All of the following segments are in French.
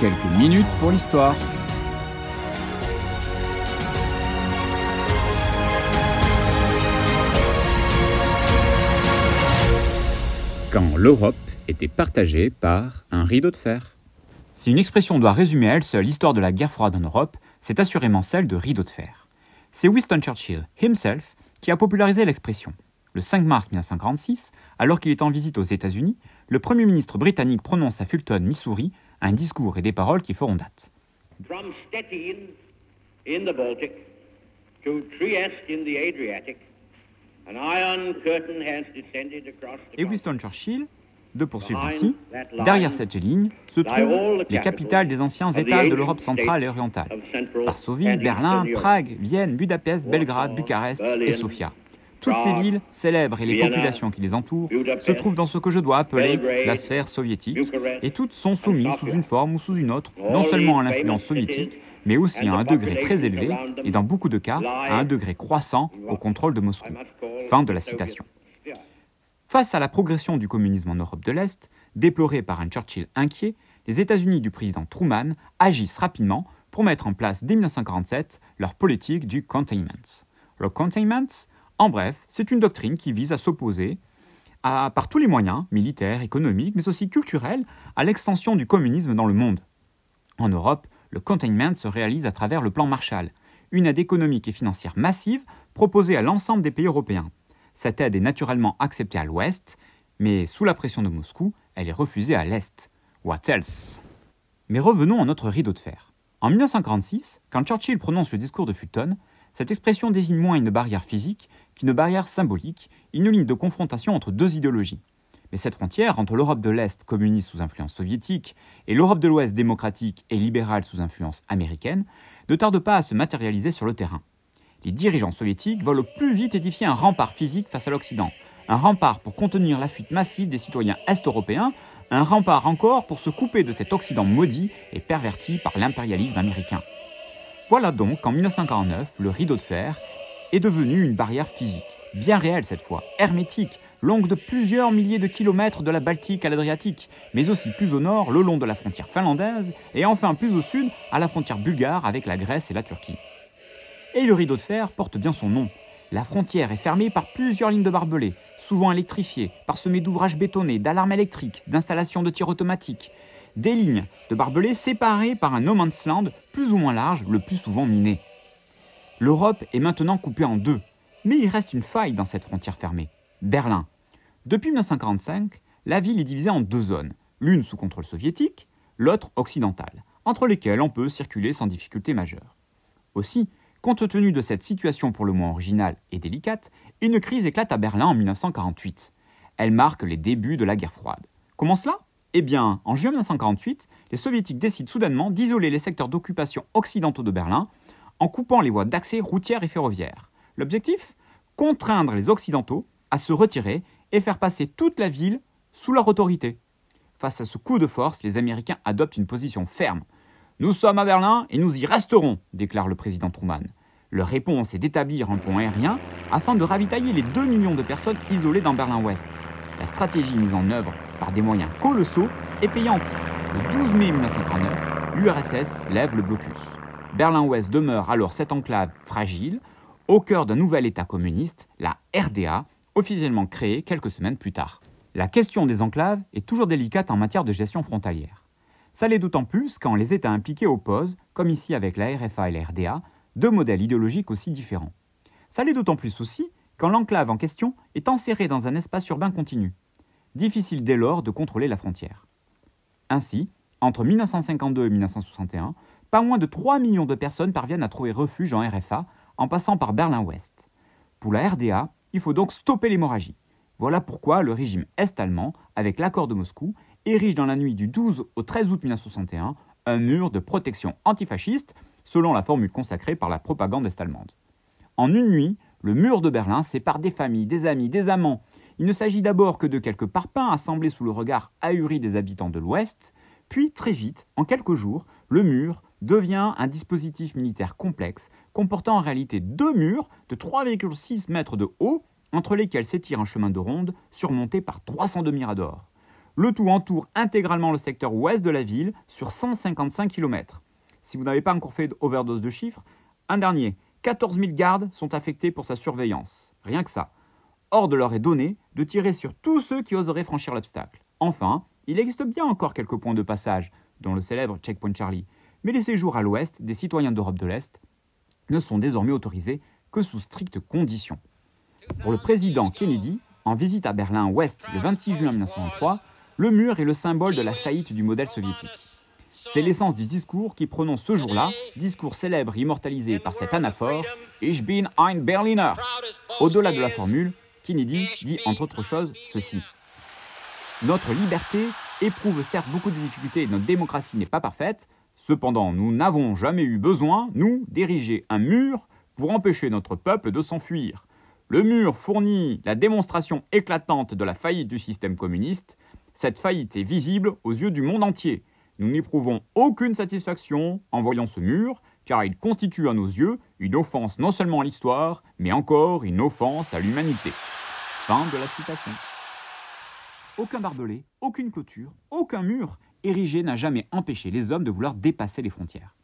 quelques minutes pour l'histoire. Quand l'Europe était partagée par un rideau de fer. Si une expression doit résumer à elle seule l'histoire de la guerre froide en Europe, c'est assurément celle de rideau de fer. C'est Winston Churchill himself qui a popularisé l'expression. Le 5 mars 1946, alors qu'il est en visite aux États-Unis, le Premier ministre britannique prononce à Fulton, Missouri, un discours et des paroles qui feront date. From Stettin in the Baltic to Trieste in the Adriatic, an iron curtain has descended across the Et Winston Churchill de poursuivre ainsi, derrière cette ligne se trouvent les capitales des anciens États de l'Europe centrale et orientale. Varsovie, Berlin, Prague, Vienne, Budapest, Belgrade, Bucarest et Sofia. Toutes ces villes, célèbres et les populations qui les entourent, se trouvent dans ce que je dois appeler la sphère soviétique, et toutes sont soumises sous une forme ou sous une autre, non seulement à l'influence soviétique, mais aussi à un degré très élevé, et dans beaucoup de cas, à un degré croissant au contrôle de Moscou. Fin de la citation. Face à la progression du communisme en Europe de l'Est, déplorée par un Churchill inquiet, les États-Unis du président Truman agissent rapidement pour mettre en place dès 1947 leur politique du containment. Le containment, en bref, c'est une doctrine qui vise à s'opposer par tous les moyens, militaires, économiques, mais aussi culturels, à l'extension du communisme dans le monde. En Europe, le containment se réalise à travers le plan Marshall, une aide économique et financière massive proposée à l'ensemble des pays européens. Cette aide est naturellement acceptée à l'ouest, mais sous la pression de Moscou, elle est refusée à l'est. What else? Mais revenons à notre rideau de fer. En 1946, quand Churchill prononce le discours de Fulton, cette expression désigne moins une barrière physique qu'une barrière symbolique, une ligne de confrontation entre deux idéologies. Mais cette frontière entre l'Europe de l'Est communiste sous influence soviétique et l'Europe de l'Ouest démocratique et libérale sous influence américaine ne tarde pas à se matérialiser sur le terrain. Les dirigeants soviétiques veulent au plus vite édifier un rempart physique face à l'Occident, un rempart pour contenir la fuite massive des citoyens est-européens, un rempart encore pour se couper de cet Occident maudit et perverti par l'impérialisme américain. Voilà donc qu'en 1949, le rideau de fer est devenu une barrière physique, bien réelle cette fois, hermétique, longue de plusieurs milliers de kilomètres de la Baltique à l'Adriatique, mais aussi plus au nord, le long de la frontière finlandaise, et enfin plus au sud, à la frontière bulgare avec la Grèce et la Turquie. Et le rideau de fer porte bien son nom. La frontière est fermée par plusieurs lignes de barbelés, souvent électrifiées, parsemées d'ouvrages bétonnés, d'alarmes électriques, d'installations de tir automatique, des lignes de barbelés séparées par un no man's land plus ou moins large, le plus souvent miné. L'Europe est maintenant coupée en deux, mais il reste une faille dans cette frontière fermée. Berlin. Depuis 1945, la ville est divisée en deux zones, l'une sous contrôle soviétique, l'autre occidentale, entre lesquelles on peut circuler sans difficulté majeure. Aussi, compte tenu de cette situation pour le moins originale et délicate, une crise éclate à Berlin en 1948. Elle marque les débuts de la guerre froide. Comment cela? Eh bien, en juin 1948, les soviétiques décident soudainement d'isoler les secteurs d'occupation occidentaux de Berlin en coupant les voies d'accès routières et ferroviaires. L'objectif Contraindre les Occidentaux à se retirer et faire passer toute la ville sous leur autorité. Face à ce coup de force, les Américains adoptent une position ferme. Nous sommes à Berlin et nous y resterons, déclare le président Truman. Leur réponse est d'établir un pont aérien afin de ravitailler les 2 millions de personnes isolées dans Berlin-Ouest. La stratégie mise en œuvre par des moyens colossaux est payante. Le 12 mai 1939, l'URSS lève le blocus. Berlin-Ouest demeure alors cette enclave fragile, au cœur d'un nouvel État communiste, la RDA, officiellement créée quelques semaines plus tard. La question des enclaves est toujours délicate en matière de gestion frontalière. Ça l'est d'autant plus quand les États impliqués opposent, comme ici avec la RFA et la RDA, deux modèles idéologiques aussi différents. Ça l'est d'autant plus aussi quand l'enclave en question est enserrée dans un espace urbain continu. Difficile dès lors de contrôler la frontière. Ainsi, entre 1952 et 1961, pas moins de 3 millions de personnes parviennent à trouver refuge en RFA en passant par Berlin-Ouest. Pour la RDA, il faut donc stopper l'hémorragie. Voilà pourquoi le régime est-allemand, avec l'accord de Moscou, érige dans la nuit du 12 au 13 août 1961 un mur de protection antifasciste, selon la formule consacrée par la propagande est-allemande. En une nuit, le mur de Berlin sépare des familles, des amis, des amants. Il ne s'agit d'abord que de quelques parpaings assemblés sous le regard ahuri des habitants de l'Ouest, puis très vite, en quelques jours, le mur devient un dispositif militaire complexe comportant en réalité deux murs de 3,6 mètres de haut entre lesquels s'étire un chemin de ronde surmonté par 302 miradors. Le tout entoure intégralement le secteur ouest de la ville sur 155 km. Si vous n'avez pas encore fait d'overdose de chiffres, un dernier, 14 000 gardes sont affectés pour sa surveillance. Rien que ça. Hors de leur est donné de tirer sur tous ceux qui oseraient franchir l'obstacle. Enfin, il existe bien encore quelques points de passage, dont le célèbre Checkpoint Charlie, mais les séjours à l'ouest des citoyens d'Europe de l'Est ne sont désormais autorisés que sous strictes conditions. Pour le président Kennedy, en visite à Berlin-Ouest le 26 juin 1903, le mur est le symbole de la faillite du modèle soviétique. C'est l'essence du discours qui prononce ce jour-là, discours célèbre immortalisé par cet anaphore Ich bin ein Berliner. Au-delà de la formule, Kennedy dit entre autres choses ceci. Notre liberté éprouve certes beaucoup de difficultés et notre démocratie n'est pas parfaite, cependant nous n'avons jamais eu besoin, nous, d'ériger un mur pour empêcher notre peuple de s'enfuir. Le mur fournit la démonstration éclatante de la faillite du système communiste. Cette faillite est visible aux yeux du monde entier. Nous n'éprouvons aucune satisfaction en voyant ce mur, car il constitue à nos yeux une offense non seulement à l'histoire, mais encore une offense à l'humanité. Fin de la citation. Aucun barbelé, aucune clôture, aucun mur érigé n'a jamais empêché les hommes de vouloir dépasser les frontières.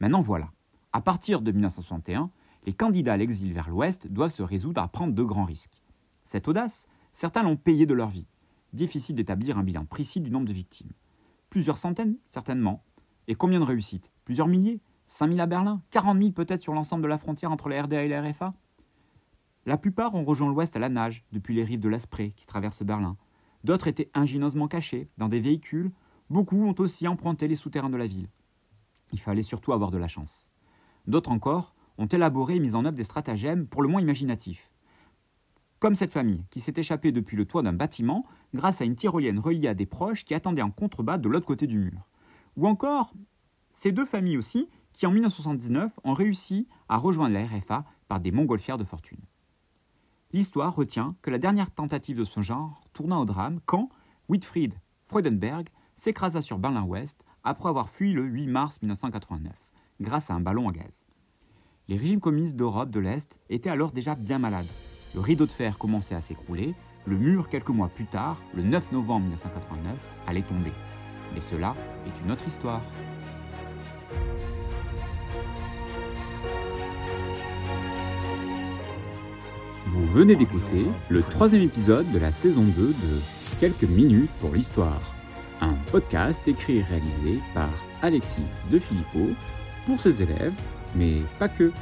Maintenant voilà, à partir de 1961, les candidats à l'exil vers l'Ouest doivent se résoudre à prendre de grands risques. Cette audace, certains l'ont payée de leur vie. Difficile d'établir un bilan précis du nombre de victimes. Plusieurs centaines, certainement. Et combien de réussites? Plusieurs milliers? 5 000 à Berlin? 40 000 peut-être sur l'ensemble de la frontière entre la RDA et la RFA La plupart ont rejoint l'Ouest à la nage, depuis les rives de l'Asprey qui traversent Berlin. D'autres étaient ingénieusement cachés, dans des véhicules. Beaucoup ont aussi emprunté les souterrains de la ville. Il fallait surtout avoir de la chance. D'autres encore ont élaboré et mis en œuvre des stratagèmes pour le moins imaginatifs. Comme cette famille, qui s'est échappée depuis le toit d'un bâtiment grâce à une tyrolienne reliée à des proches qui attendaient en contrebas de l'autre côté du mur. Ou encore, ces deux familles aussi, qui en 1979 ont réussi à rejoindre la RFA par des montgolfières de fortune. L'histoire retient que la dernière tentative de ce genre tourna au drame quand Wilfried Freudenberg s'écrasa sur Berlin-Ouest après avoir fui le 8 mars 1989 grâce à un ballon à gaz. Les régimes communistes d'Europe de l'Est étaient alors déjà bien malades. Le rideau de fer commençait à s'écrouler, le mur, quelques mois plus tard, le 9 novembre 1989, allait tomber. Mais cela est une autre histoire. Vous venez d'écouter le troisième épisode de la saison 2 de Quelques minutes pour l'histoire, un podcast écrit et réalisé par Alexis De Filippo pour ses élèves, mais pas que.